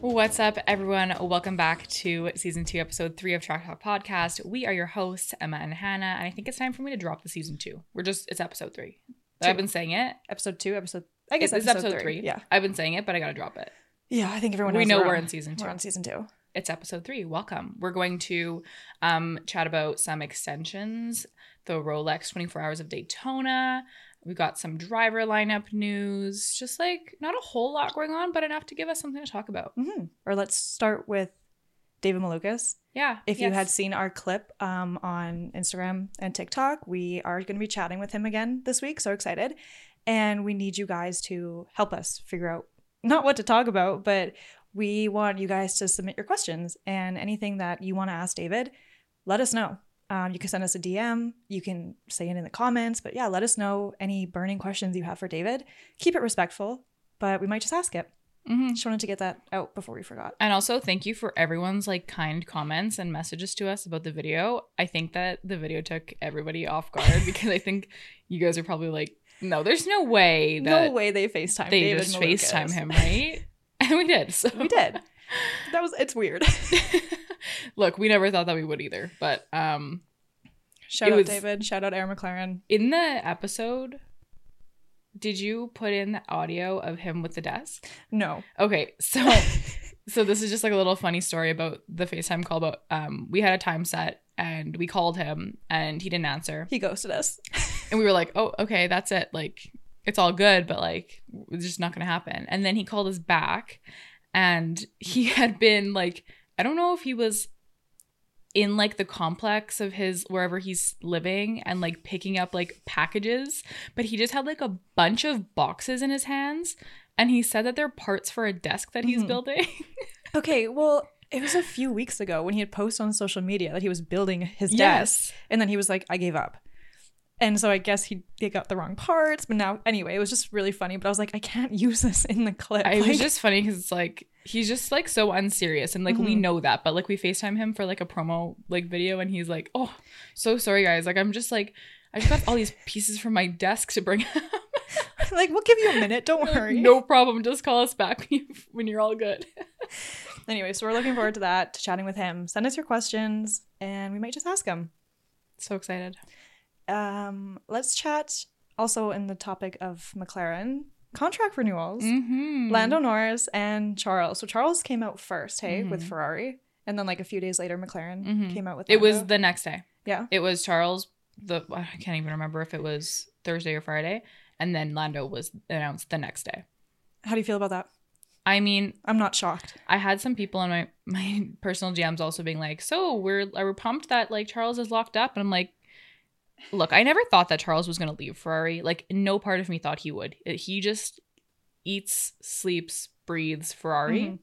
What's up, everyone? Welcome back to season two, episode three of Track Talk Podcast. We are your hosts, Emma and Hannah, and I think it's time for me to drop the season two. We're just, it's episode three. Two. I've been saying it. Episode two, episode. I guess It's episode, episode three. three. Yeah, I've been saying it, but I gotta drop it. yeah. I think everyone. we know we're we're on- in season two. We're on season two. It's episode three. Welcome. We're going to um, chat about some extensions, the Rolex 24 Hours of Daytona. We got some driver lineup news. Just like not a whole lot going on, but enough to give us something to talk about. hmm Or let's start with David Malukas. Yeah. If you had seen our clip um, on Instagram and TikTok, we are going to be chatting with him again this week. So excited. And we need you guys to help us figure out not what to talk about, but we want you guys to submit your questions and anything that you want to ask David, let us know. Um, you can send us a DM. You can say it in the comments. But yeah, let us know any burning questions you have for David. Keep it respectful, but we might just ask it. Mhm. Just wanted to get that out before we forgot. And also, thank you for everyone's like kind comments and messages to us about the video. I think that the video took everybody off guard because I think you guys are probably like, no, there's no way that no way they FaceTime they David just FaceTime him, right? and we did. So We did. That was it's weird. Look, we never thought that we would either. But um Shout out David. Shout out Arrow McLaren. in the episode, did you put in the audio of him with the desk? No. Okay, so so this is just like a little funny story about the FaceTime call about um we had a time set and we called him and he didn't answer. He ghosted us. And we were like, "Oh, okay, that's it. Like it's all good, but like it's just not to happen." And then he called us back and he had been like I don't know if he was in like the complex of his wherever he's living and like picking up like packages, but he just had like a bunch of boxes in his hands and he said that they're parts for a desk that he's Mhm. building. Okay, well, it was a few weeks ago when he had posted on social media that he was building his desk. And then he was like, I gave up. And so I guess he, he got the wrong parts. But now, anyway, it was just really funny. But I was like, I can't use this in the clip. It was just funny because it's like he's just like so unserious and like we Mhm. know that, but like we FaceTime him for like a promo like video and he's like, Oh, so sorry guys. Like I'm just like I just got all these pieces from my desk to bring up. like, we'll give you a minute. Don't worry. no problem. Just call us back when, you, when you're all good. Anyway, so we're looking forward to that, to chatting with him. Send us your questions and we might just ask him. So excited. Um, let's chat also in the topic of McLaren contract renewals. Mm-hmm. Lando Norris and Charles. So Charles came out first, hey, with Mhm. Ferrari, and then like a few days later, McLaren Mhm. came out with. It It was the next day. Yeah. It was Charles the I can't even remember if it was Thursday or Friday. And then Lando was announced the next day. How do you feel about that? I mean, I'm not shocked. I had some people in my my personal DMs also being like, "So we're are we pumped that like Charles is locked up?" And I'm like, "Look, I never thought that Charles was gonna leave Ferrari. Like, no part of me thought he would. He just eats, sleeps, breathes Ferrari." Mhm.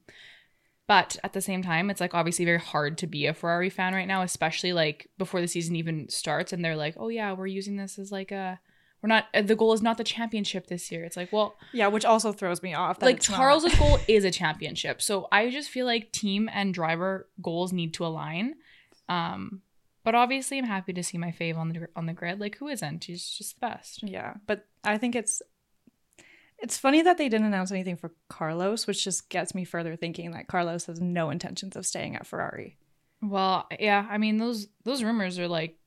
But at the same time, it's like obviously very hard to be a Ferrari fan right now, especially like before the season even starts, and they're like, "Oh yeah, we're using this as like a." We're not. uh, The goal is not the championship this year. It's like, well, Yeah, which also throws me off. like it's not. Charles's goal is a championship. So I just feel like team and driver goals need to align. Um, but obviously, I'm happy to see my fave on the on the grid. Like, who isn't? She's just the best. Yeah, but I think it's it's funny that they didn't announce anything for Carlos, which just gets me further thinking that Carlos has no intentions of staying at Ferrari. Well, yeah. I mean, those those rumors are like,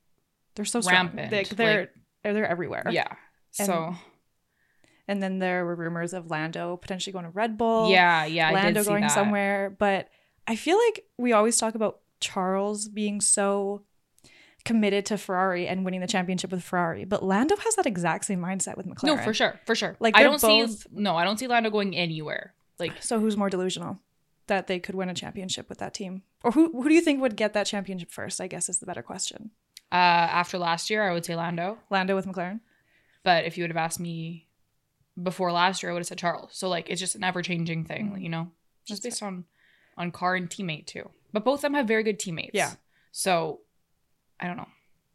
They're so. Rampant, They, they're like- they're everywhere. yeah. So And then there were rumors of Lando potentially going to Red Bull. yeah, yeah. Lando going that. somewhere. But I feel like we always talk about Charles being so committed to Ferrari and winning the championship with Ferrari. But Lando has that exact same mindset with McLaren. No, for sure, for sure. Like, I don't both- see no. I don't see Lando going anywhere. Like, So who's more delusional? That they could win a championship with that team? Or who who do you think would get that championship first? I guess is the better question. uh, after last year, I would say Lando. Lando with McLaren? But if you would have asked me before last year, I would have said Charles. So like it's just an ever changing thing, Mhm. you know, just That's based on on car and teammate too. But both of them have very good teammates. Yeah. So I don't know.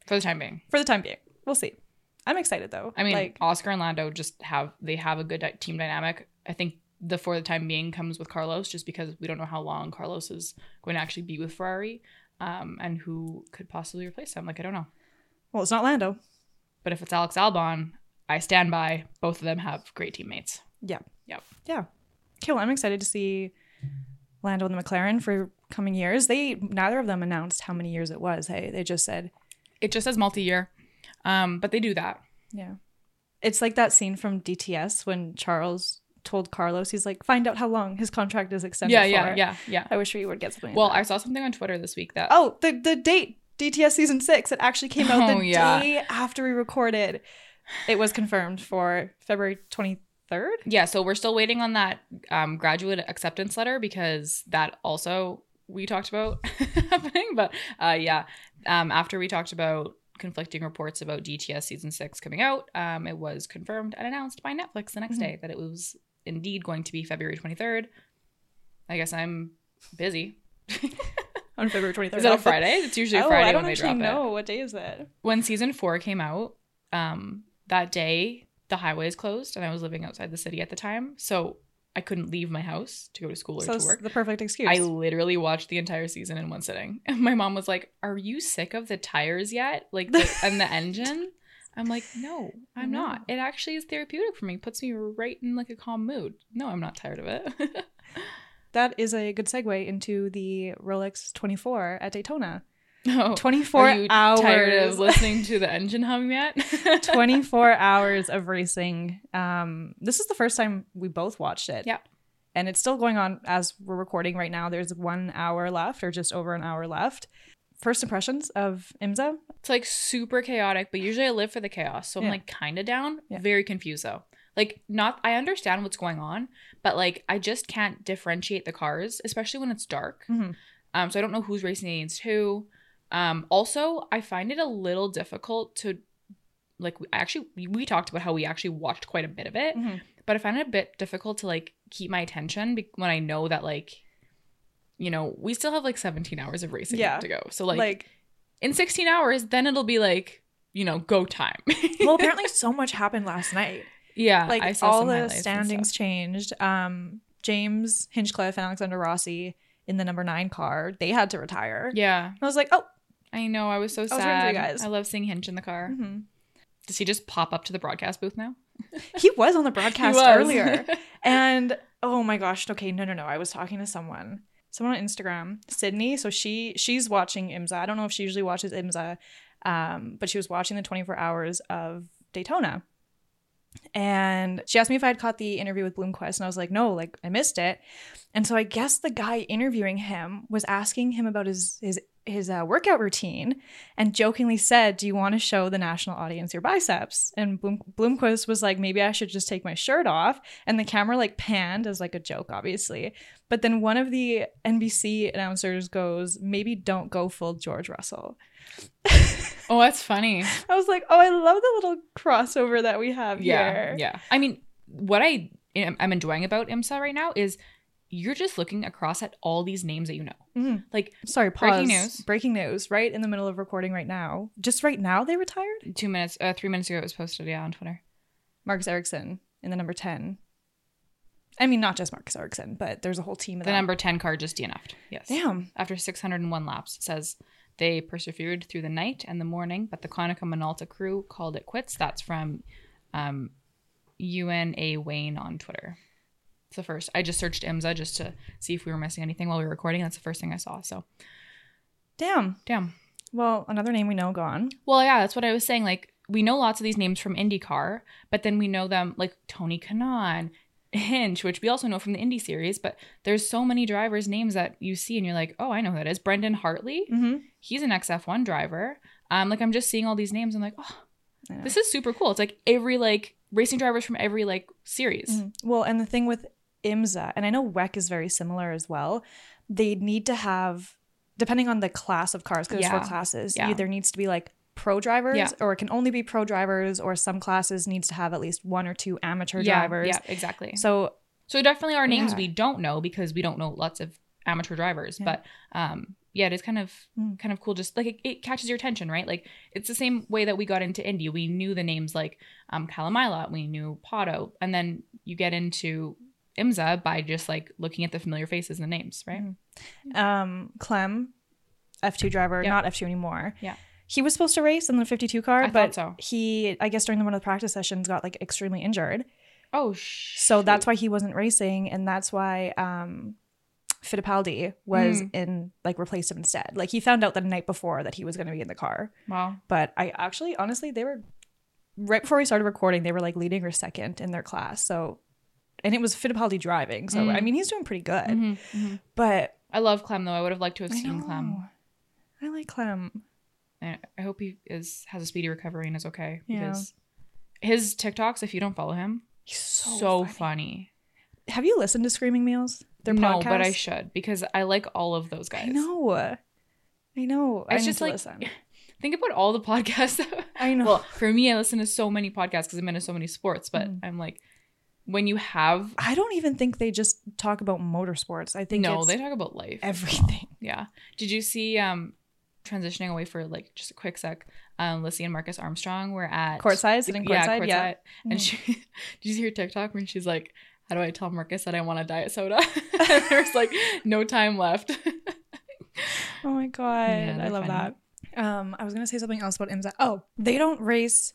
For the time being, For the time being. We'll see. I'm excited though. I mean, like Oscar and Lando just have they have a good di- team dynamic. I think the for the time being comes with Carlos, just because we don't know how long Carlos is going to actually be with Ferrari, um, and who could possibly replace him. Like I don't know. well, it's not Lando. But if it's Alex Albon, I stand by. Both of them have great teammates. Yeah. Yep. Yeah. Okay, well, I'm excited to see Lando and the McLaren for coming years. They neither of them announced how many years it was. Hey, they just said, It just says multi-year, um, but they do that. yeah. It's like that scene from DTS when Charles told Carlos, he's like, find out how long his contract is extended Yeah, for. yeah, yeah, yeah. I wish we would get something. Well, like I saw something on Twitter this week that oh, the the date DTS season six. It actually came out Oh, the yeah. day after we recorded. It was confirmed for February twenty third. yeah, so we're still waiting on that um, graduate acceptance letter because that also we talked about happening. But uh, yeah, um, after we talked about conflicting reports about DTS season six coming out, um, it was confirmed and announced by Netflix the next Mhm. day that it was indeed going to be February 23rd. I guess I'm busy. On February twenty third. Is that a Friday? It's usually a Oh, Friday I don't when they drop it. know what day is that. when season four came out, um, that day the highways closed and I was living outside the city at the time. So I couldn't leave my house to go to school or So to work. the perfect excuse. I literally watched the entire season in one sitting. And my mom was like, Are you sick of the tires yet? Like the, and the engine? I'm like, no, I'm No. not. It actually is therapeutic for me. Puts me right in like a calm mood. No, I'm not tired of it. that is a good segue into the Rolex twenty four at Daytona. No. Twenty four Are you hours. tired of listening to the engine hum yet? 24 hours of racing. Um, this is the first time we both watched it. Yeah. And it's still going on as we're recording right now. There's one hour left, or just over an hour left. First impressions of IMSA? It's like super chaotic, but usually I live for the chaos. So I'm Yeah. like kind of down. Yeah. Very confused though. Like not I understand what's going on, but like I just can't differentiate the cars, especially when it's dark. Mhm. Um so I don't know who's racing against who. Um also, I find it a little difficult to like we actually we- talked about how we actually watched quite a bit of it, Mhm. but I find it a bit difficult to like keep my attention be- when I know that like you know, we still have like 17 hours of racing Yeah. to go. So Like, like in 16 hours, then it'll be like, you know, go time. well, apparently so much happened last night. yeah, Like I saw all the standings changed. Um, James Hinchcliffe and Alexander Rossi in the number nine car, they had to retire. Yeah, I was like, oh, I know. I was so was sad. you guys. I love seeing Hinch in the car. mhm. Does he just pop up to the broadcast booth now? he was on the broadcast earlier. And oh my gosh, okay, no, no, no. I was talking to someone, someone on Instagram, Sydney. So she she's watching IMSA. I don't know if she usually watches IMSA, um, but she was watching the 24 hours of Daytona. And she asked me if I had caught the interview with Blomqvist, and I was like, no, like I missed it. And so I guess the guy interviewing him was asking him about his his his uh, workout routine, and jokingly said, "Do you want to show the national audience your biceps?" And Bloom- Blomqvist was like, "Maybe I should just take my shirt off." And the camera like panned as like a joke, obviously. But then one of the NBC announcers goes, "Maybe don't go full George Russell." oh, that's funny. I was like, "Oh, I love the little crossover that we have Yeah, here." yeah. I mean, what I am I'm enjoying about IMSA right now is you're just looking across at all these names that you know. Mhm. Like Sorry, pause. Breaking news. Breaking news. Right in the middle of recording right now. Just right now, they retired. two minutes, uh, three minutes ago, it was posted. Yeah, on Twitter. Marcus Ericsson in the number ten. I mean, not just Marcus Ericsson, but there's a whole team of The number 10 car just DNF'd. Yes. Damn. After 601 laps, it says they persevered through the night and the morning, but the Konica Minolta crew called it quits. That's from um, UNA Wayne on Twitter. It's the first. I just searched IMSA just to see if we were missing anything while we were recording. That's the first thing I saw. So, Damn. damn. Well, another name we know gone. Well, yeah, that's what I was saying. Like, we know lots of these names from IndyCar, but then we know them like Tony Kanaan, Hinch, which we also know from the Indy series. But there's so many drivers' names that you see, and you're like, oh, I know who that is. Brendan Hartley. Mm-hmm. He's an XF1 driver. Um, like I'm just seeing all these names. I'm like, oh, this is super cool. It's like every like racing drivers from every like series. Mhm. Well, and the thing with IMSA, and I know WEC is very similar as well, they need to have, depending on the class of cars, because there's four classes, Yeah. either needs to be like pro drivers Yeah. or it can only be pro drivers, or some classes needs to have at least one or two amateur Yeah, drivers. yeah, exactly. So, So definitely our names Yeah. we don't know because we don't know lots of amateur drivers. Yeah. But um yeah, it is kind of Mm. kind of cool. Just like it, it catches your attention, right? Like it's the same way that we got into Indy. We knew the names like um Kalamila, we knew Pato, and then you get into IMSA by just like looking at the familiar faces and the names, right? Mhm. um, Clem, F2 driver, Yeah. not F2 anymore. Yeah. He was supposed to race in the 52 car, I but so. he, I guess, during the one of the practice sessions, got like extremely injured. Oh, sh- So that's why he wasn't racing, and that's why um, Fittipaldi was Mm. in like replaced him instead. Like he found out the night before that he was going to be in the car. Wow. But I actually, honestly, they were right before we started recording. They were like leading or second in their class. So, and it was Fittipaldi driving. So Mm. I mean, he's doing pretty good. Mhm, mhm. But I love Clem though. I would have liked to have I seen know. Clem. I like Clem. I I hope he is has a speedy recovery and is okay Yeah. because his TikToks, if you don't follow him, He's so, so, funny. funny. Have you listened to Screaming Meals? Their no, podcast? but I should because I like all of those guys. I know. I know. I It's need just to like listen. think about all the podcasts. I know. well, for me, I listen to so many podcasts because I'm into so many sports. But Mhm. I'm like, when you have I don't even think they just talk about motorsports. I think no, they talk about life. everything. Yeah. Did you see um transitioning away for like just a quick sec? Um, Lissy and Marcus Armstrong were at Courtside, sitting courtside, yeah. courtside. And Mhm. she did you see her TikTok when she's like, How do I tell Marcus that I want a diet soda? and there's like no time left. Oh my god, Yeah, I love funny. that. Um, I was gonna say something else about IMSA. Oh, they don't race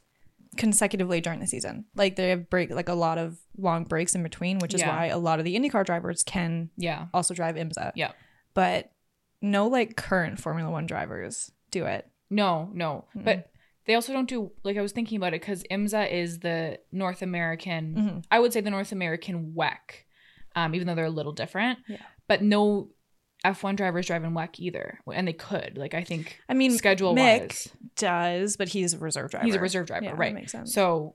consecutively during the season. Like they have break like a lot of long breaks in between, which is Yeah. why a lot of the IndyCar drivers can yeah. also drive IMSA. Yeah. But no like current Formula One drivers do it. No, no. Mm-mm. But they also don't do like I was thinking about it because IMSA is the North American Mhm. I would say the North American WEC, um, even though they're a little different. Yeah. But no F1 drivers drive in WEC either. And they could. Like I think I mean, schedule Mick does, but he's a reserve driver. He's a reserve driver, Yeah, that right. makes sense. So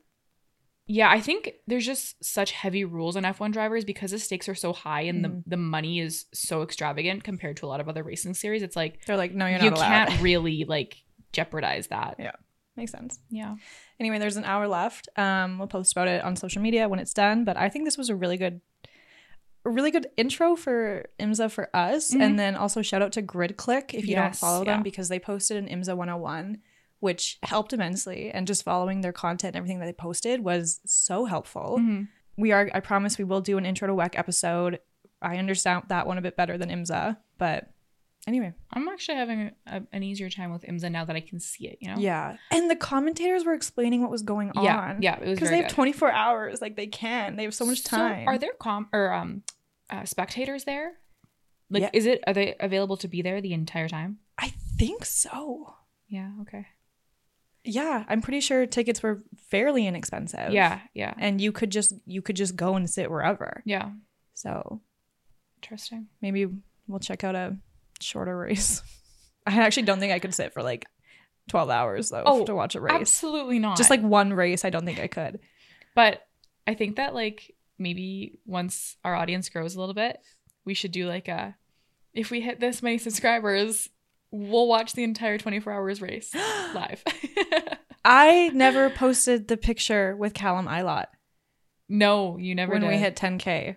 yeah, I think there's just such heavy rules on F1 drivers because the stakes are so high and Mhm. the, the money is so extravagant compared to a lot of other racing series. It's like They're like, no, you're not you allowed. can't really like jeopardize that. Yeah. Makes sense. Yeah. Anyway, there's an hour left. Um, we'll post about it on social media when it's done. But I think this was a really good, really good intro for IMSA for us. Mhm. And then also shout out to Grid Click if you don't Yes, follow them yeah. because they posted an IMSA 101, which helped immensely. And just following their content and everything that they posted was so helpful. Mhm. We are, I promise, we will do an intro to WEC episode. I understand that one a bit better than IMSA, but anyway. I'm actually having a, an easier time with IMSA now that I can see it, you know? Yeah. And the commentators were explaining what was going on. Yeah. Yeah. It was because they have good. 24 hours like they can they have so much time are there com or um uh, spectators there? Like, Yeah. is it are they available to be there the entire time? i think so Yeah. Okay. yeah i'm pretty sure tickets were fairly inexpensive Yeah. Yeah. and you could just you could just go and sit wherever Yeah. so Interesting. maybe we'll check out a shorter race i actually don't think i could sit for like 12 hours though Oh, to watch a race Absolutely not. just like one race i don't think i could but I think that like maybe once our audience grows a little bit, we should do like a if we hit this many subscribers, we'll watch the entire 24 hours race live. i never posted the picture with callum ilott no, you never when did. we hit 10k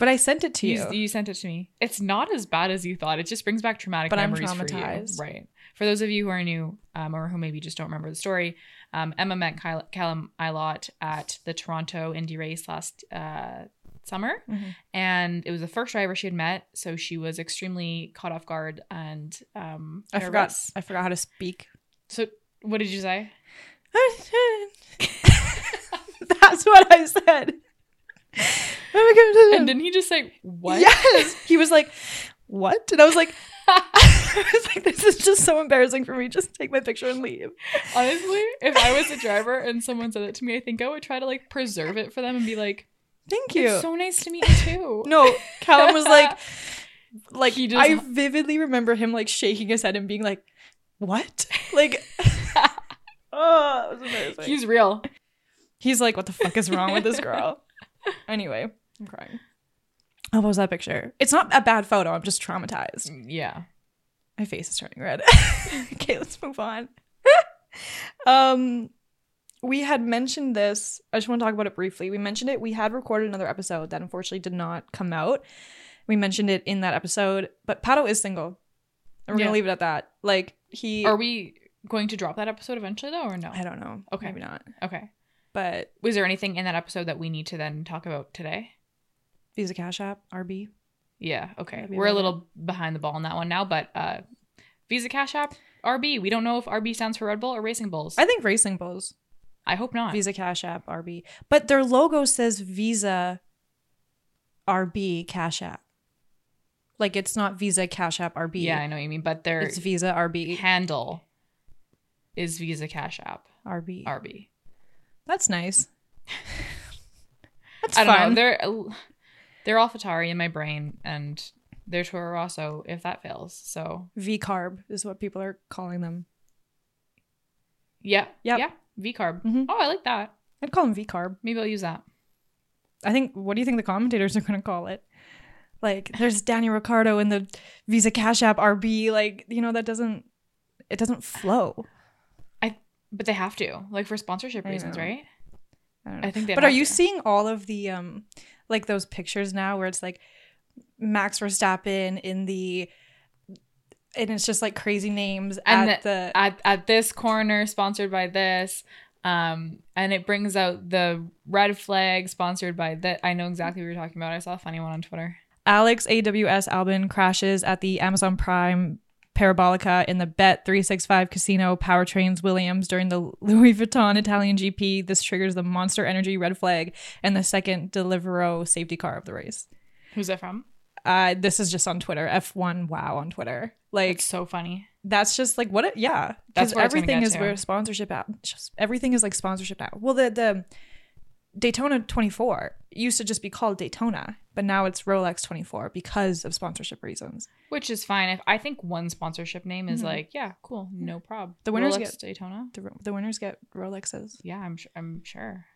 but i sent it to you, you, you sent it to me. It's not as bad as you thought. It just brings back traumatic But I'm memories for you. traumatized. Right. For those of you who are new um, or who maybe just don't remember the story, um, Emma met Kyle- Callum Ilott at the Toronto Indy race last uh, summer. Mhm. And it was the first driver she had met. So she was extremely caught off guard and um, I forgot. I forgot how to speak. So what did you say? That's what I said. And didn't he just say, what? Yes. He was like, "What?" And I was like, "I was like, this is just so embarrassing for me. Just take my picture and leave." Honestly, if I was a driver and someone said it to me, I think I would try to like preserve it for them and be like, Thank you. It's so nice to meet you too. no, Callum was like, like He just- I vividly remember him like shaking his head and being like, "What?" Like, oh, that was embarrassing. He's real. He's like, what the fuck is wrong with this girl? anyway, I'm crying. Oh, what was that picture? It's not a bad photo. I'm just traumatized. Yeah. My face is turning red. okay, let's move on. um, we had mentioned this. I just want to talk about it briefly. We mentioned it. We had recorded another episode that unfortunately did not come out. We mentioned it in that episode, but Pato is single. And we're Yeah. gonna leave it at that. Like he, Are we going to drop that episode eventually though or no? I don't know. Okay. maybe not. Okay. But Was there anything in that episode that we need to then talk about today? Visa Cash App, RB. Yeah, okay. We're a little behind the ball on that one now, but uh Visa Cash App, RB. We don't know if RB stands for Red Bull or Racing Bulls. I think Racing Bulls. I hope not. Visa Cash App RB. But their logo says Visa RB Cash App. Like it's not Visa, Cash App, RB. Yeah, I know what you mean, but their it's Visa, RB, handle is Visa Cash App RB. RB. That's nice. That's I don't fun. know. They're they're all AlphaTauri in my brain, and they're Toro Rosso if that fails. So V carb is what people are calling them. yeah, Yep. yeah, V carb. Mhm. Oh, I like that. I'd call them V carb. Maybe I'll use that. I think. What do you think the commentators are going to call it? Like, there's Daniel Ricciardo in the Visa Cash App RB. Like, you know, that doesn't. It doesn't flow. I. But they have to, like for sponsorship reasons, know. right? I don't know. I think they. But are you seeing all of the um, like those pictures now where it's like Max Verstappen in the, and it's just like crazy names And at the. at at this corner sponsored by this? Um, and it brings out the red flag sponsored by that. I know exactly what you're talking about. I saw a funny one on Twitter. Alex AWS Albon crashes at the Amazon Prime Parabolica in the Bet 365 Casino Powertrains Williams during the Louis Vuitton Italian GP. This triggers the Monster Energy red flag and the second Deliveroo safety car of the race. Who's that from? Uh, this is just on Twitter. F1 Wow on Twitter. Like It's so funny. that's just like what it yeah That's everything is to. where sponsorship out just everything is like sponsorship out well the the daytona 24 used to just be called daytona but now it's rolex 24 because of sponsorship reasons Which is fine. If I think one sponsorship name is Mhm. like, yeah, cool, no problem. The winners Rolex get- Daytona. the, the winners get rolexes Yeah, I'm sure. I'm sure.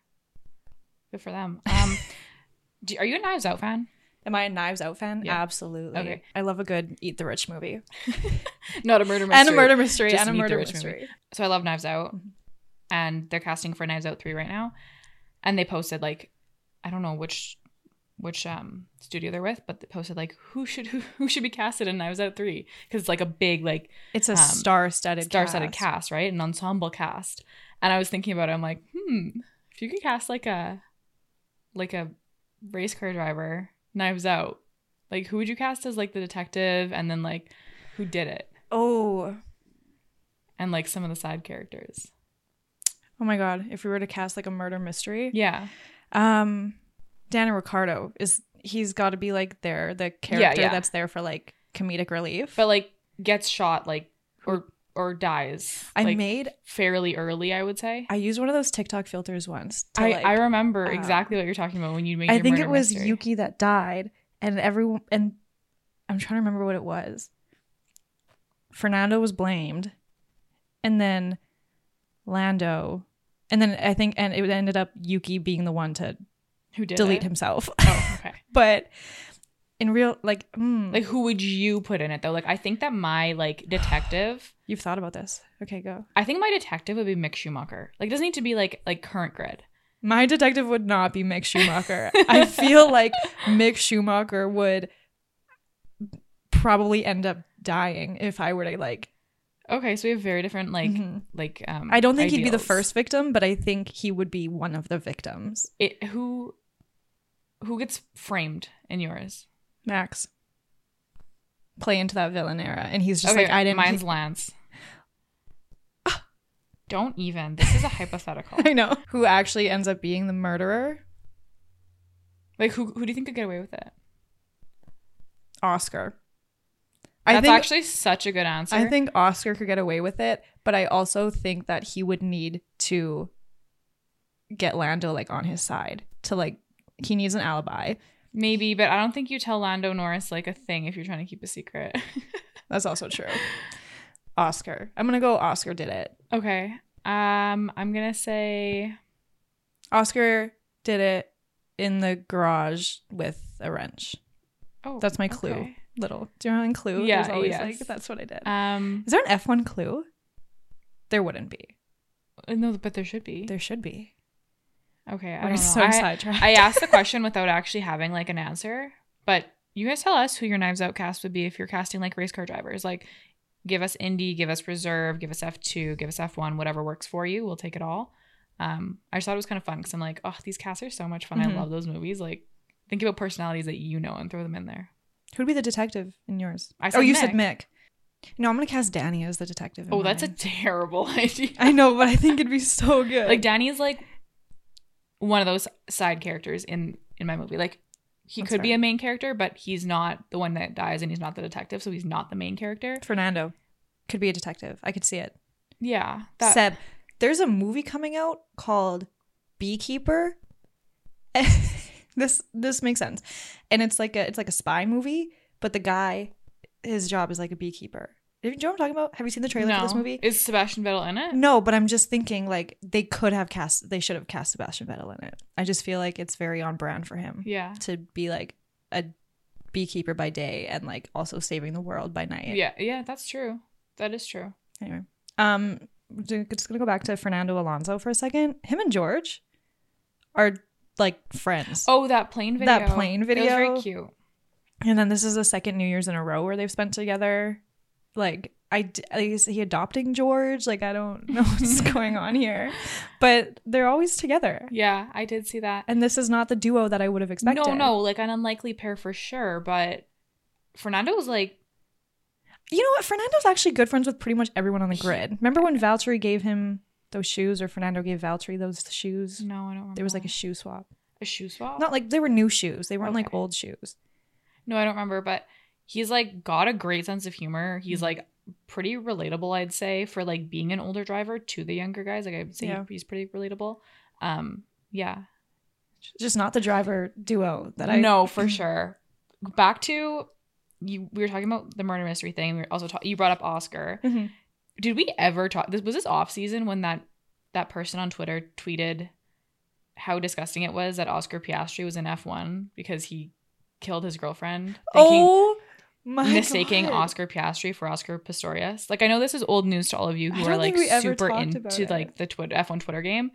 Good for them. Um, do, are you a Knives Out fan? am i a knives out fan Yeah. absolutely Okay. i love a good eat the rich movie Not a murder mystery. and a murder mystery Just and a murder Rich movie. mystery So I love Knives Out, Mhm. and they're casting for Knives Out three right now, and they posted like, I don't know which which um studio they're with, but they posted like who should who, who should be casted in Knives Out three because it's like a big like it's a Um, star-studded star-studded cast. cast, right? An ensemble cast. And I was thinking about it. I'm like, hmm, if you could cast like a like a race car driver, Knives Out, like who would you cast as like the detective, and then like who did it, oh and like some of the side characters. Oh my god if we were to cast like a murder mystery Yeah, Um, Daniel Ricciardo is he's got to be like there the character yeah. that's there for like comedic relief. but like gets shot like or or dies. I like, made fairly early, I would say. I used one of those TikTok filters once. To I, like, I remember uh, exactly what you're talking about when you made. I think it was mystery. Yuki that died, and everyone and I'm trying to remember what it was. Fernando was blamed, and then Lando, and then I think and it ended up Yuki being the one to who did delete it? himself. Oh, okay. but in real like mm, Like who would you put in it though? Like I think that my like detective, you've thought about this. Okay, go. I think my detective would be Mick Schumacher. Like it doesn't need to be like like current grid. My detective would not be Mick Schumacher. I feel like Mick Schumacher would probably end up dying if I were to like. Okay, so we have very different like Mhm. like um I don't think he'd be the first victim, but I think he would be one of the victims. It, who who gets framed in yours? Max play into that villain era, and he's just okay, like, I didn't. mine's Lance. don't even. This is a hypothetical. I know who actually ends up being the murderer. like who who do you think could get away with it? Oscar. That's I think actually such a good answer. I think Oscar could get away with it, but I also think that he would need to get Lando like on his side to like he needs an alibi. maybe, but I don't think you tell Lando Norris like a thing if you're trying to keep a secret. That's also true. Oscar. I'm gonna go Oscar did it. okay. Um, I'm gonna say Oscar did it in the garage with a wrench. oh That's my clue. okay. Little. Do you know in clue? Yeah, always yes. like that's what I did. Um, Is there an F1 clue? There wouldn't be. no, but there should be. There should be. Okay, I We're so I, sidetracked. I asked the question without actually having like an answer, but you guys tell us who your Knives Out cast would be if you're casting like race car drivers. Like, give us Indy, give us Reserve, give us F2, give us F1, whatever works for you. We'll take it all. Um, I just thought it was kind of fun because I'm like, oh, these casts are so much fun. Mhm. I love those movies. Like, think about personalities that you know and throw them in there. Who'd be the detective in yours? I oh, you Mick. said Mick. No, I'm gonna cast Danny as the detective. in Oh, that's a mine. terrible idea. I know, but I think it'd be so good. like Danny is like one of those side characters in in my movie. Like he That's could be fair. a main character, but he's not the one that dies and he's not the detective, so he's not the main character. Fernando could be a detective. I could see it. Yeah. That Seb, there's a movie coming out called Beekeeper. This this makes sense, and it's like a it's like a spy movie, but the guy, his job is like a beekeeper. Do you know what I'm talking about? Have you seen the trailer no. for this movie? Is Sebastian Vettel in it? No, but I'm just thinking like they could have cast, they should have cast Sebastian Vettel in it. I just feel like it's very on brand for him Yeah. to be like a beekeeper by day and like also saving the world by night. Yeah, yeah, that's true. That is true. Anyway, um, just gonna go back to Fernando Alonso for a second. Him and George are like friends. Oh, that plane video. That plane video. It was very cute. And then this is the second New Year's in a row where they've spent together. Like, I, is he adopting George? Like, I don't know what's going on here, but they're always together. Yeah, I did see that. And this is not the duo that I would have expected. No, no, like an unlikely pair for sure. But Fernando was like, You know what? Fernando's actually good friends with pretty much everyone on the grid. Remember when Valtteri gave him those shoes, or Fernando gave Valtteri those shoes? no, I don't remember. There was like a shoe swap. a shoe swap. Not like they were new shoes. They weren't like old shoes. No, I don't remember, but he's like got a great sense of humor. He's Mhm. like pretty relatable, I'd say, for like being an older driver to the younger guys. Like I'd say Yeah. he's pretty relatable. Um, yeah. Just not the driver duo that I no, for sure. Back to you we were talking about the murder mystery thing. We were also talking you brought up Oscar. Mhm. Did we ever talk this was this off season when that that person on Twitter tweeted how disgusting it was that Oscar Piastri was in F1 because he killed his girlfriend thinking Oh my mistaking God. Oscar Piastri for Oscar Pistorius. Like I know this is old news to all of you who are like think we ever super into like the Twitter F1 Twitter game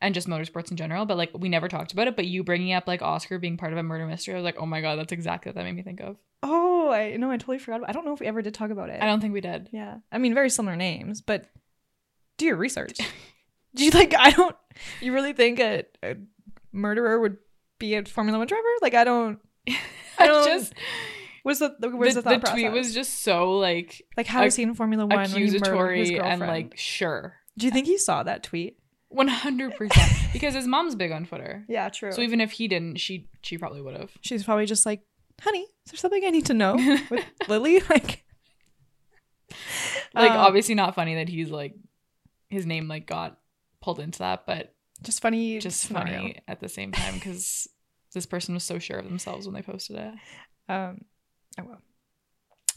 and just motorsports in general, but like we never talked about it. But you bringing up like Oscar being part of a murder mystery, I was like, oh my god, that's exactly what that made me think of. Oh, I no, I totally forgot. I don't know if we ever did talk about it. I don't think we did. Yeah, I mean, very similar names, but do your research. do you like? I don't. You really think a, a murderer would be a Formula One driver? Like, I don't. I don't. just what's the, where's the, the, the tweet process? was just so like like, how is he in Formula One when he his accusatory girlfriend? and like sure. do you think he saw that tweet? One hundred percent. Because his mom's big on Twitter. Yeah, true. So even if he didn't, she she probably would have. She's probably just like, honey, is there something I need to know with Lily? Like, Like Um, obviously not funny that he's like his name like got pulled into that, but just funny. just scenario. funny at the same time because this person was so sure of themselves when they posted it. Um, oh well.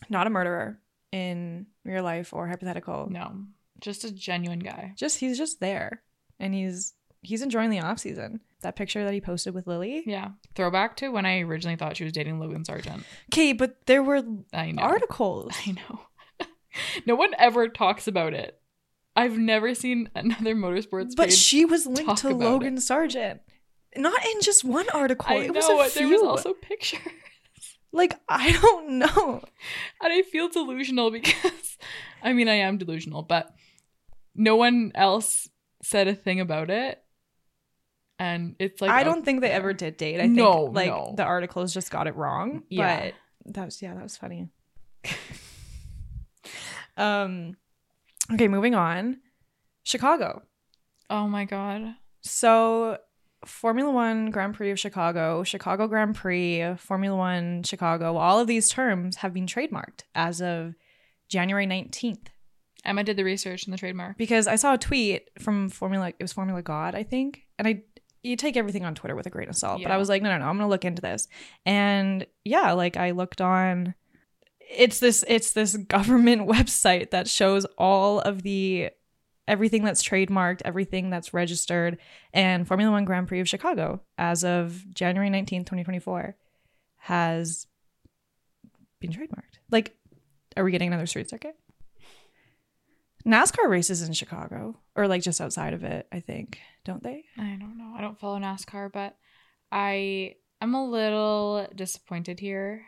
Not a murderer in real life or hypothetical. No, just a genuine guy. Just he's just there, and he's he's enjoying the off season. That picture that he posted with Lily. Yeah, throwback to when I originally thought she was dating Logan Sargeant. Okay, but there were I know. articles. I know. no one ever talks about it. I've never seen another motorsports But she was linked to Logan Sargeant. Not in just one article. I it know was a few. there was also pictures. like I don't know. and I feel delusional because I mean I am delusional, but no one else said a thing about it. And it's like I don't think they ever did date. I think No, like no. the articles just got it wrong. Yeah. But that was yeah, that was funny. um okay, moving on. Chicago. Oh my god. So Formula One Grand Prix of Chicago, Chicago Grand Prix, Formula One Chicago, all of these terms have been trademarked as of January 19th. Emma did the research and the trademark. Because I saw a tweet from Formula, it was Formula God, I think. And I, you take everything on Twitter with a grain of salt. But I was like, no, no, no, I'm going to look into this. And yeah, like I looked on, it's this, it's this government website that shows all of the, everything that's trademarked, everything that's registered. And Formula One Grand Prix of Chicago, as of January 19th, 2024, has been trademarked. Like, are we getting another street circuit? NASCAR races in Chicago or like just outside of it, I think, don't they? I don't know. I don't follow NASCAR, but I I'm a little disappointed here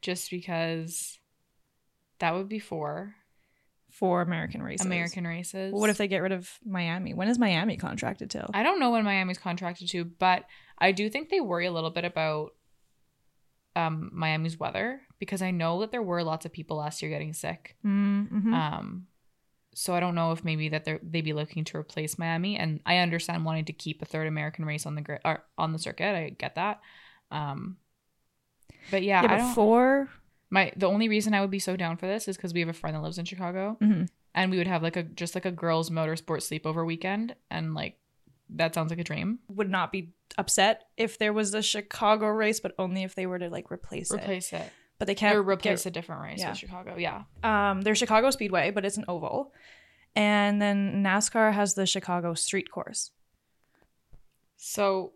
just because that would be four For American races. American races. What if they get rid of Miami? When is Miami contracted to? I don't know when Miami's contracted to, but I do think they worry a little bit about um Miami's weather because I know that there were lots of people last year getting sick. Mm-hmm. Um so I don't know if maybe that they're they'd be looking to replace Miami and I understand wanting to keep a third American race on the grid or on the circuit. I get that. Um But yeah, Yeah, I but four. my the only reason I would be so down for this is because we have a friend that lives in Chicago, Mhm. and we would have like a just like a girls' motorsport sleepover weekend, and like that sounds like a dream. Would not be upset if there was a Chicago race, but only if they were to like replace, it. Replace it But they can't or replace get- a different race yeah. with Chicago. Yeah. Um, there's Chicago Speedway, but it's an oval, and then NASCAR has the Chicago Street Course. So,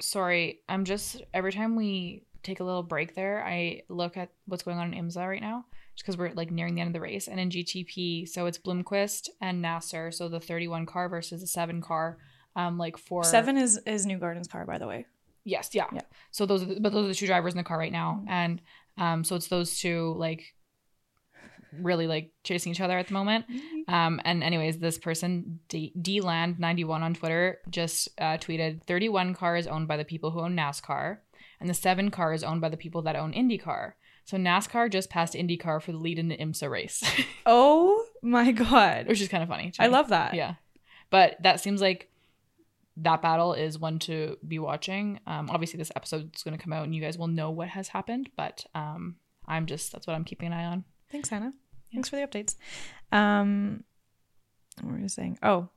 sorry, I'm just every time we take a little break there, I look at what's going on in IMSA right now, just because we're like nearing the end of the race. And in GTP, so it's Blomqvist and Nasr, so the 31 car versus the seven car. Um, like for Seven is is Newgarden's car, by the way. Yes, yeah. Yeah. So those, are the, but those are the two drivers in the car right now, Mhm. and um, so it's those two like really like chasing each other at the moment. Um, and anyways, this person D, Land ninety one on Twitter just uh, tweeted thirty one car is owned by the people who own NASCAR, and the seven car is owned by the people that own IndyCar. So NASCAR just passed IndyCar for the lead in the IMSA race, Oh my god, which is kind of funny. I love that. Yeah. But that seems like that battle is one to be watching. Um, obviously, this episode is going to come out and you guys will know what has happened. But um, I'm just, that's what I'm keeping an eye on. Thanks, Hannah. Yeah. Thanks for the updates. Um, what were you saying? Oh,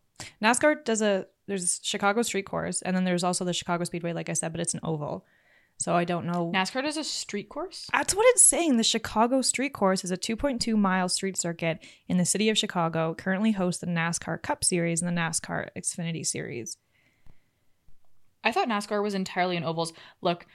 NASCAR does a there's Chicago Street Course, and then there's also the Chicago Speedway, like I said, but it's an oval. So I don't know. NASCAR does a street course. That's what it's saying. The Chicago Street Course is a 2.2 mile street circuit in the city of Chicago. Currently hosts the NASCAR Cup Series and the NASCAR Xfinity Series. I thought NASCAR was entirely in ovals. Look,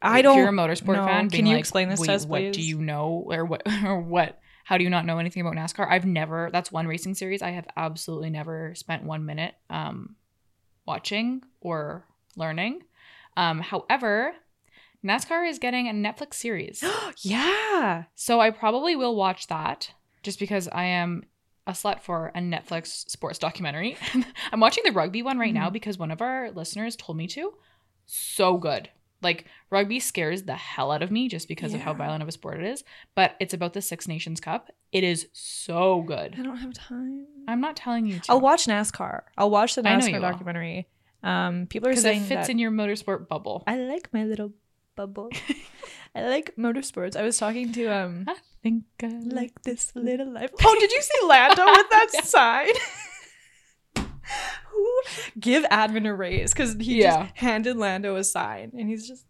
I don't. you're a motorsport know. fan, Can you like, explain this to us, What do you know, or what, or what? How do you not know anything about NASCAR? I've never. That's one racing series I have absolutely never spent one minute um, watching or learning. Um, however, NASCAR is getting a Netflix series, yeah. so I probably will watch that just because I am a slut for a Netflix sports documentary. I'm watching the rugby one right now Mhm. because one of our listeners told me to. So good. Like rugby scares the hell out of me just because of how violent of a sport it is, but it's about the Six Nations Cup. It is so good. I don't have time. I'm not telling you to. I'll watch NASCAR. I'll watch the NASCAR documentary. Um, people are saying it fits that in your motorsport bubble. I like my little bubble. I like motorsports. I was talking to um think I like this little life. Oh, did you see Lando with that Yeah. sign? Who give Admin a raise because he Yeah. just handed Lando a sign and he's just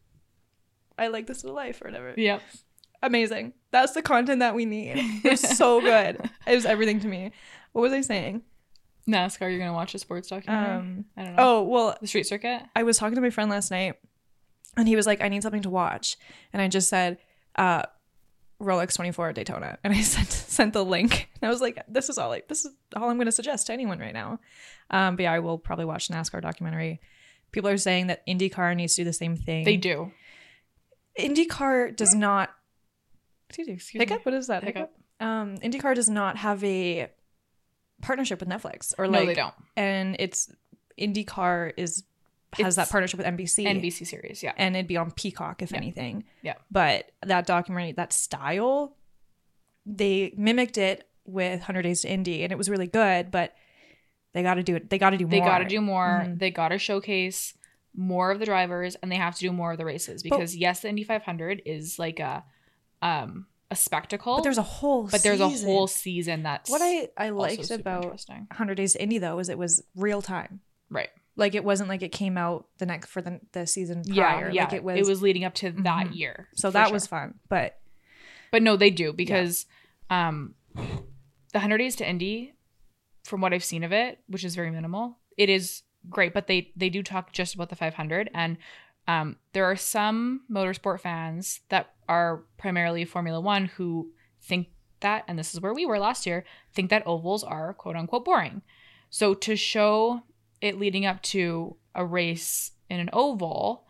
I like this little life or whatever. Yep. Amazing. That's the content that we need. It was so good. It was everything to me. What was I saying? NASCAR, you're gonna watch a sports documentary? Um I don't know. oh well the street circuit. I was talking to my friend last night and he was like, I need something to watch. And I just said, uh, Rolex 24 at Daytona. And I sent sent the link. And I was like, this is all like this is all I'm gonna suggest to anyone right now. Um, but yeah, I will probably watch the NASCAR documentary. People are saying that IndyCar needs to do the same thing. They do. IndyCar does not Excuse, excuse hiccup. me. What is that? Hiccup. Um, IndyCar does not have a partnership with Netflix or like. no, they don't. and it's IndyCar is has that partnership with NBC. NBC series, yeah. and it'd be on Peacock if Yeah. anything. Yeah. But that documentary, that style, they mimicked it with Hundred Days to Indy, and it was really good. But they got to do it. They got to do They more. got to do more. Mhm. They got to showcase more of the drivers, and they have to do more of the races because yes, the Indy 500 is like a um a spectacle, But there's a whole. but there's a whole season that's What I I liked about. Hundred Days to Indy though is it was real time. Right. Like it wasn't like it came out the next for the the season Yeah, prior. yeah. Like it was. It was leading up to that Mhm. year, so that sure. was fun. But But no, they do because um the 100 days to Indy from what I've seen of it, which is very minimal, it is great, but they they do talk just about the 500 and um there are some motorsport fans that are primarily Formula 1 who think that and this is where we were last year, think that ovals are quote unquote boring. So to show it leading up to a race in an oval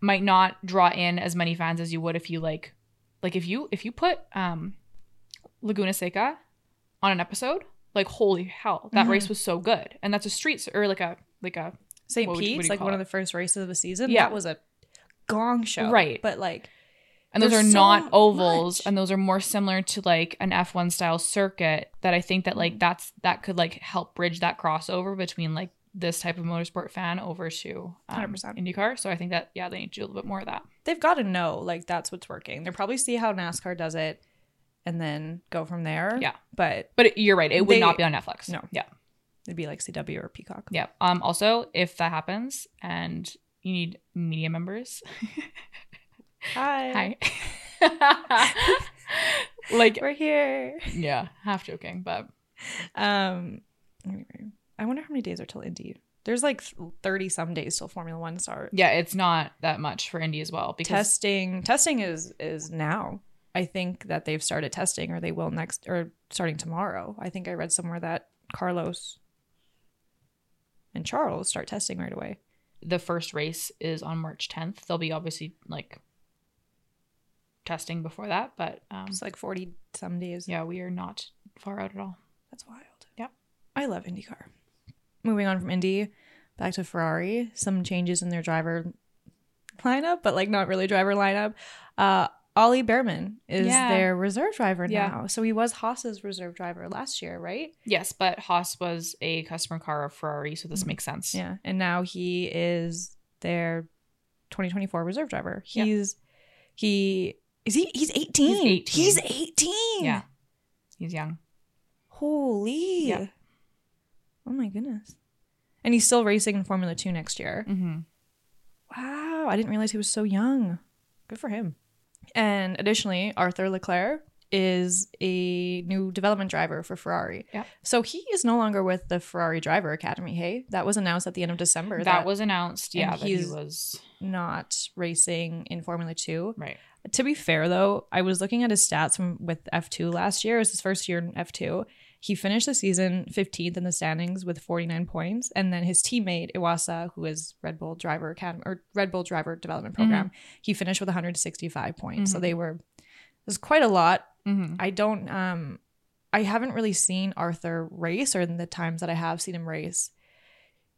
might not draw in as many fans as you would if you like like if you if you put um Laguna Seca on an episode, like holy hell, that Mhm. race was so good. And that's a street or like a like a St. What would you- what do Pete's, like one it? of the first races of the season, Yeah. that was a gong show. Right. But like and those are so not ovals much. and those are more similar to like an F1 style circuit that I think that Mm-hmm. like that's that could like help bridge that crossover between like this type of motorsport fan over to um, 100%. IndyCar. So I think that yeah, they need to do a little bit more of that. They've got to know like that's what's working. They'll probably see how NASCAR does it and then go from there. Yeah. But But you're right, it would They- not be on Netflix. No. Yeah. it'd be like CW or Peacock. Yeah. Um also if that happens and you need media members. Hi. Hi. like We're here. yeah, half joking, but Um anyway, I wonder how many days are till Indy. There's like 30 some days till Formula 1 start. yeah, it's not that much for Indy as well because testing testing is is now i think that they've started testing or they will next or starting tomorrow i think i read somewhere that carlos and charles start testing right away the first race is on March 10th. They'll be obviously like testing before that, but um it's like 40 some days yeah, we are not far out at all. that's wild Yeah. i love indycar moving on from indy back to ferrari some changes in their driver lineup but like not really driver lineup uh Ollie Bearman is Yeah. their reserve driver Yeah. now. So he was Haas's reserve driver last year, right? Yes, but Haas was a customer car of Ferrari, so this Mhm. makes sense. Yeah, and now he is their 2024 reserve driver. He's he is he he's 18. He's 18. He's 18. Yeah. He's young. Holy. Yeah. Oh my goodness. And he's still racing in Formula 2 next year. Mm-hmm. Wow, I didn't realize he was so young. Good for him. And additionally, Arthur Leclerc is a new development driver for Ferrari. Yep. So he is no longer with the Ferrari Driver Academy. Hey, that was announced at the end of December. That, was announced. Yeah, that he was not racing in Formula 2. right. To be fair though, I was looking at his stats from with F2 last year. It was his first year in F2. He finished the season 15th in the standings with 49 points, and then his teammate Iwasa, who is Red Bull Driver Academy or Red Bull Driver Development Program, he finished with 165 points. So Mhm. they were it was quite a lot. Mm-hmm. I don't um I haven't really seen Arthur race or in the times that I have seen him race.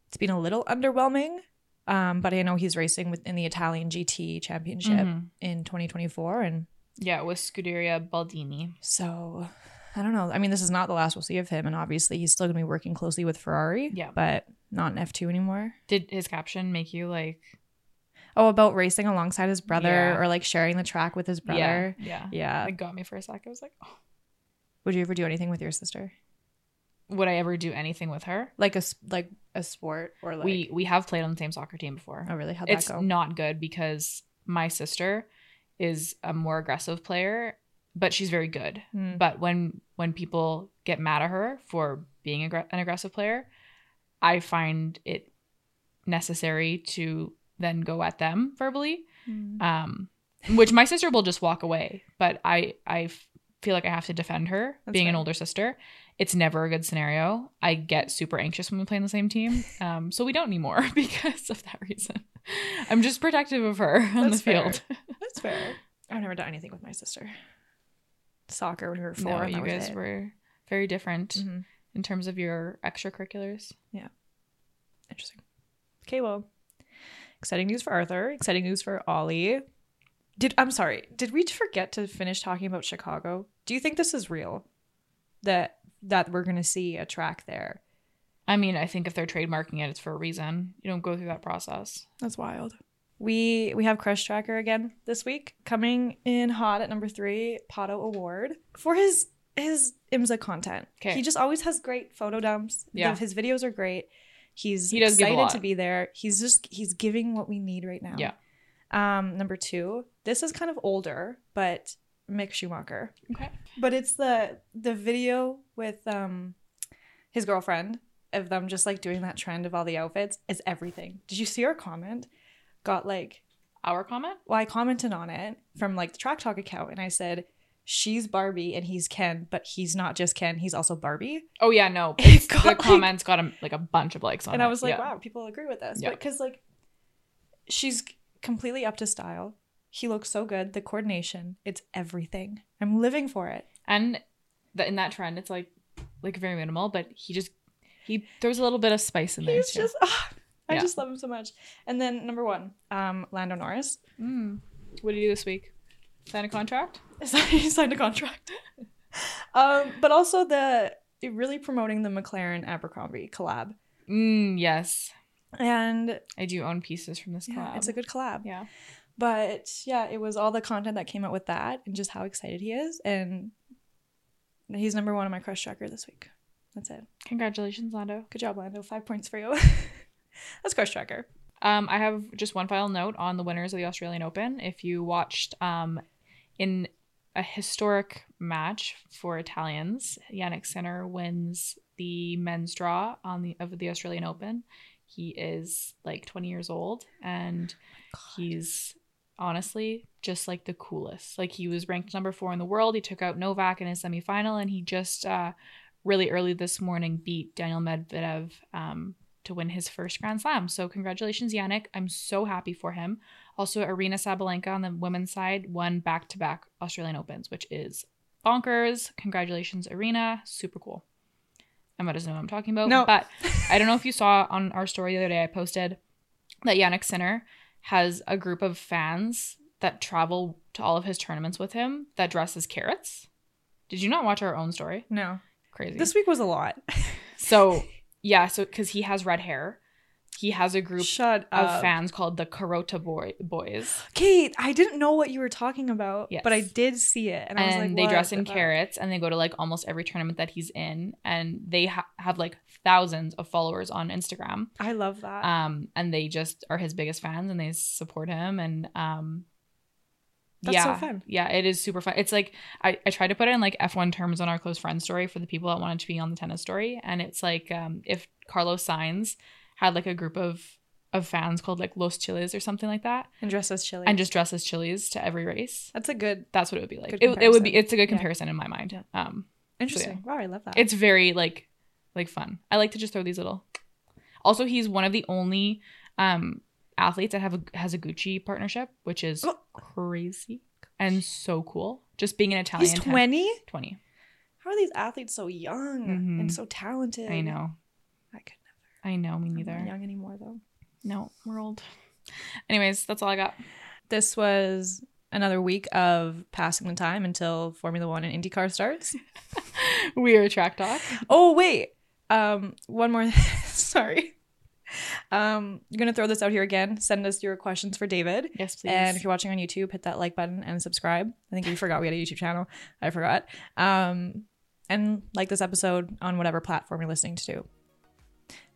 It's been a little underwhelming. Um, but I know he's racing within the Italian GT championship Mhm. in 2024 and Yeah, with Scuderia Baldini. so I don't know. I mean, this is not the last we'll see of him, and obviously he's still gonna be working closely with Ferrari. Yeah. But not in F2 anymore. Did his caption make you like Oh, about racing alongside his brother Yeah. or like sharing the track with his brother. Yeah. Yeah. It got me for a sec. I was like, oh, Would you ever do anything with your sister? would I ever do anything with her? Like a like a sport or like we we have played on the same soccer team before. Oh really? How'd it's that go? not good because my sister is a more aggressive player, but she's very good. Hmm. But when when people get mad at her for being aggr- an aggressive player, I find it necessary to then go at them verbally. Hmm. Um, which my sister will just walk away, but I I feel like I have to defend her That's being an older sister. It's never a good scenario. I get super anxious when we play on the same team. Um, so we don't anymore because of that reason. I'm just protective of her on That's the fair. field. That's fair. I've never done anything with my sister. Soccer when we were four. No, you guys it. were very different Mhm. in terms of your extracurriculars. Yeah. Interesting. Okay, well, exciting news for Arthur. Exciting news for Ollie. Did I'm sorry. Did we forget to finish talking about Chicago? Do you think this is real? That that we're gonna see a track there? I mean, I think if they're trademarking it, it's for a reason. You don't go through that process. That's wild. We we have Crush Tracker again this week, coming in hot at number three, Pato O'Ward for his his IMSA content. 'Kay. He just always has great photo dumps. Yeah. his videos are great. He's He does excited to be there. He's just he's giving what we need right now. Yeah. Um, number two, this is kind of older, but Mick Schumacher. Okay. But it's the the video with um his girlfriend of them just like doing that trend of all the outfits is everything. Did you see our comment? Got like Our comment? well, I commented on it from like the Track Talk account and I said she's Barbie and he's Ken, but he's not just Ken, he's also Barbie. Oh yeah, no. It got, the like- comments got a, like a bunch of likes on and it. I was like, Yeah. wow, people agree with this. Yeah. Because like she's completely up to style. He looks so good. The coordination, it's everything. I'm living for it. And the, in that trend, it's like like very minimal, but he just he throws a little bit of spice in there He's too. just ah, I Yeah. just love him so much. And then number one, um, Lando Norris. Mm. What did you do this week? Sign a contract? he signed a contract. um, but also the really promoting the McLaren Abercrombie collab. Mm, yes. And I do own pieces from this yeah, collab. it's a good collab. yeah. But yeah, it was all the content that came out with that and just how excited he is. And he's number one on my crush tracker this week. That's it. Congratulations, Lando. Good job, Lando. Five points for you. That's crush tracker. Um, I have just one final note on the winners of the Australian Open. If you watched um, in a historic match for Italians, Jannik Sinner wins the men's draw on the of the Australian Open. He is like 20 years old and he's honestly just like the coolest. Like he was ranked number four in the world. He took out Novak in his semifinal and he just uh, really early this morning beat Daniel Medvedev um, to win his first Grand Slam. So congratulations, Jannik. I'm so happy for him. Also, Aryna Sabalenka on the women's side won back-to-back Australian Opens, which is bonkers. Congratulations, Aryna. Super cool. Emma doesn't know what I'm talking about. No. But I don't know if you saw on our story the other day, I posted that Jannik Sinner has a group of fans that travel to all of his tournaments with him that dress as carrots. Did you not watch our own story? No. Crazy. This week was a lot. so yeah, so because he has red hair, he has a group Shut of up. fans called the Carota Boy Boys, Kate, I didn't know what you were talking about, Yes. but I did see it. And, I was and like, they what dress in the fuck? carrots, and they go to like almost every tournament that he's in, and they ha- have like thousands of followers on Instagram. I love that. um and they just are his biggest fans and they support him and um That's so yeah fun. yeah it is super fun it's like I, I tried to put it in like f1 terms on our close friend story for the people that wanted to be on the tennis story and it's like um if carlos Sainz had like a group of of fans called like los chiles or something like that and dress as chili. and just dress as chilies to every race That's a good, that's what it would be like it, it would be it's a good Yeah. comparison in my mind um interesting. Wow, I love that. it's very like like fun. I like to just throw these little. Also, he's one of the only um athletes that have a has a Gucci partnership, which is Oh. crazy and so cool. Just being an Italian. He's 20. 20. How are these athletes so young Mhm. and so talented? I know. I could never. I know. Me never. I'm neither. not young anymore though. No, we're old. Anyways, that's all I got. This was another week of passing the time until Formula One and IndyCar starts. We are track talk. oh wait, um, one more. Sorry. Um, I'm gonna throw this out here again. Send us your questions for David. Yes, please. And if you're watching on YouTube, hit that like button and subscribe. I think we forgot we had a YouTube channel. I forgot. Um, and like this episode on whatever platform you're listening to.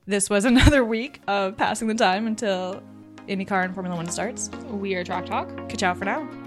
This was another week of passing the time until IndyCar and Formula One starts. we are track talk. Ka-chow for now.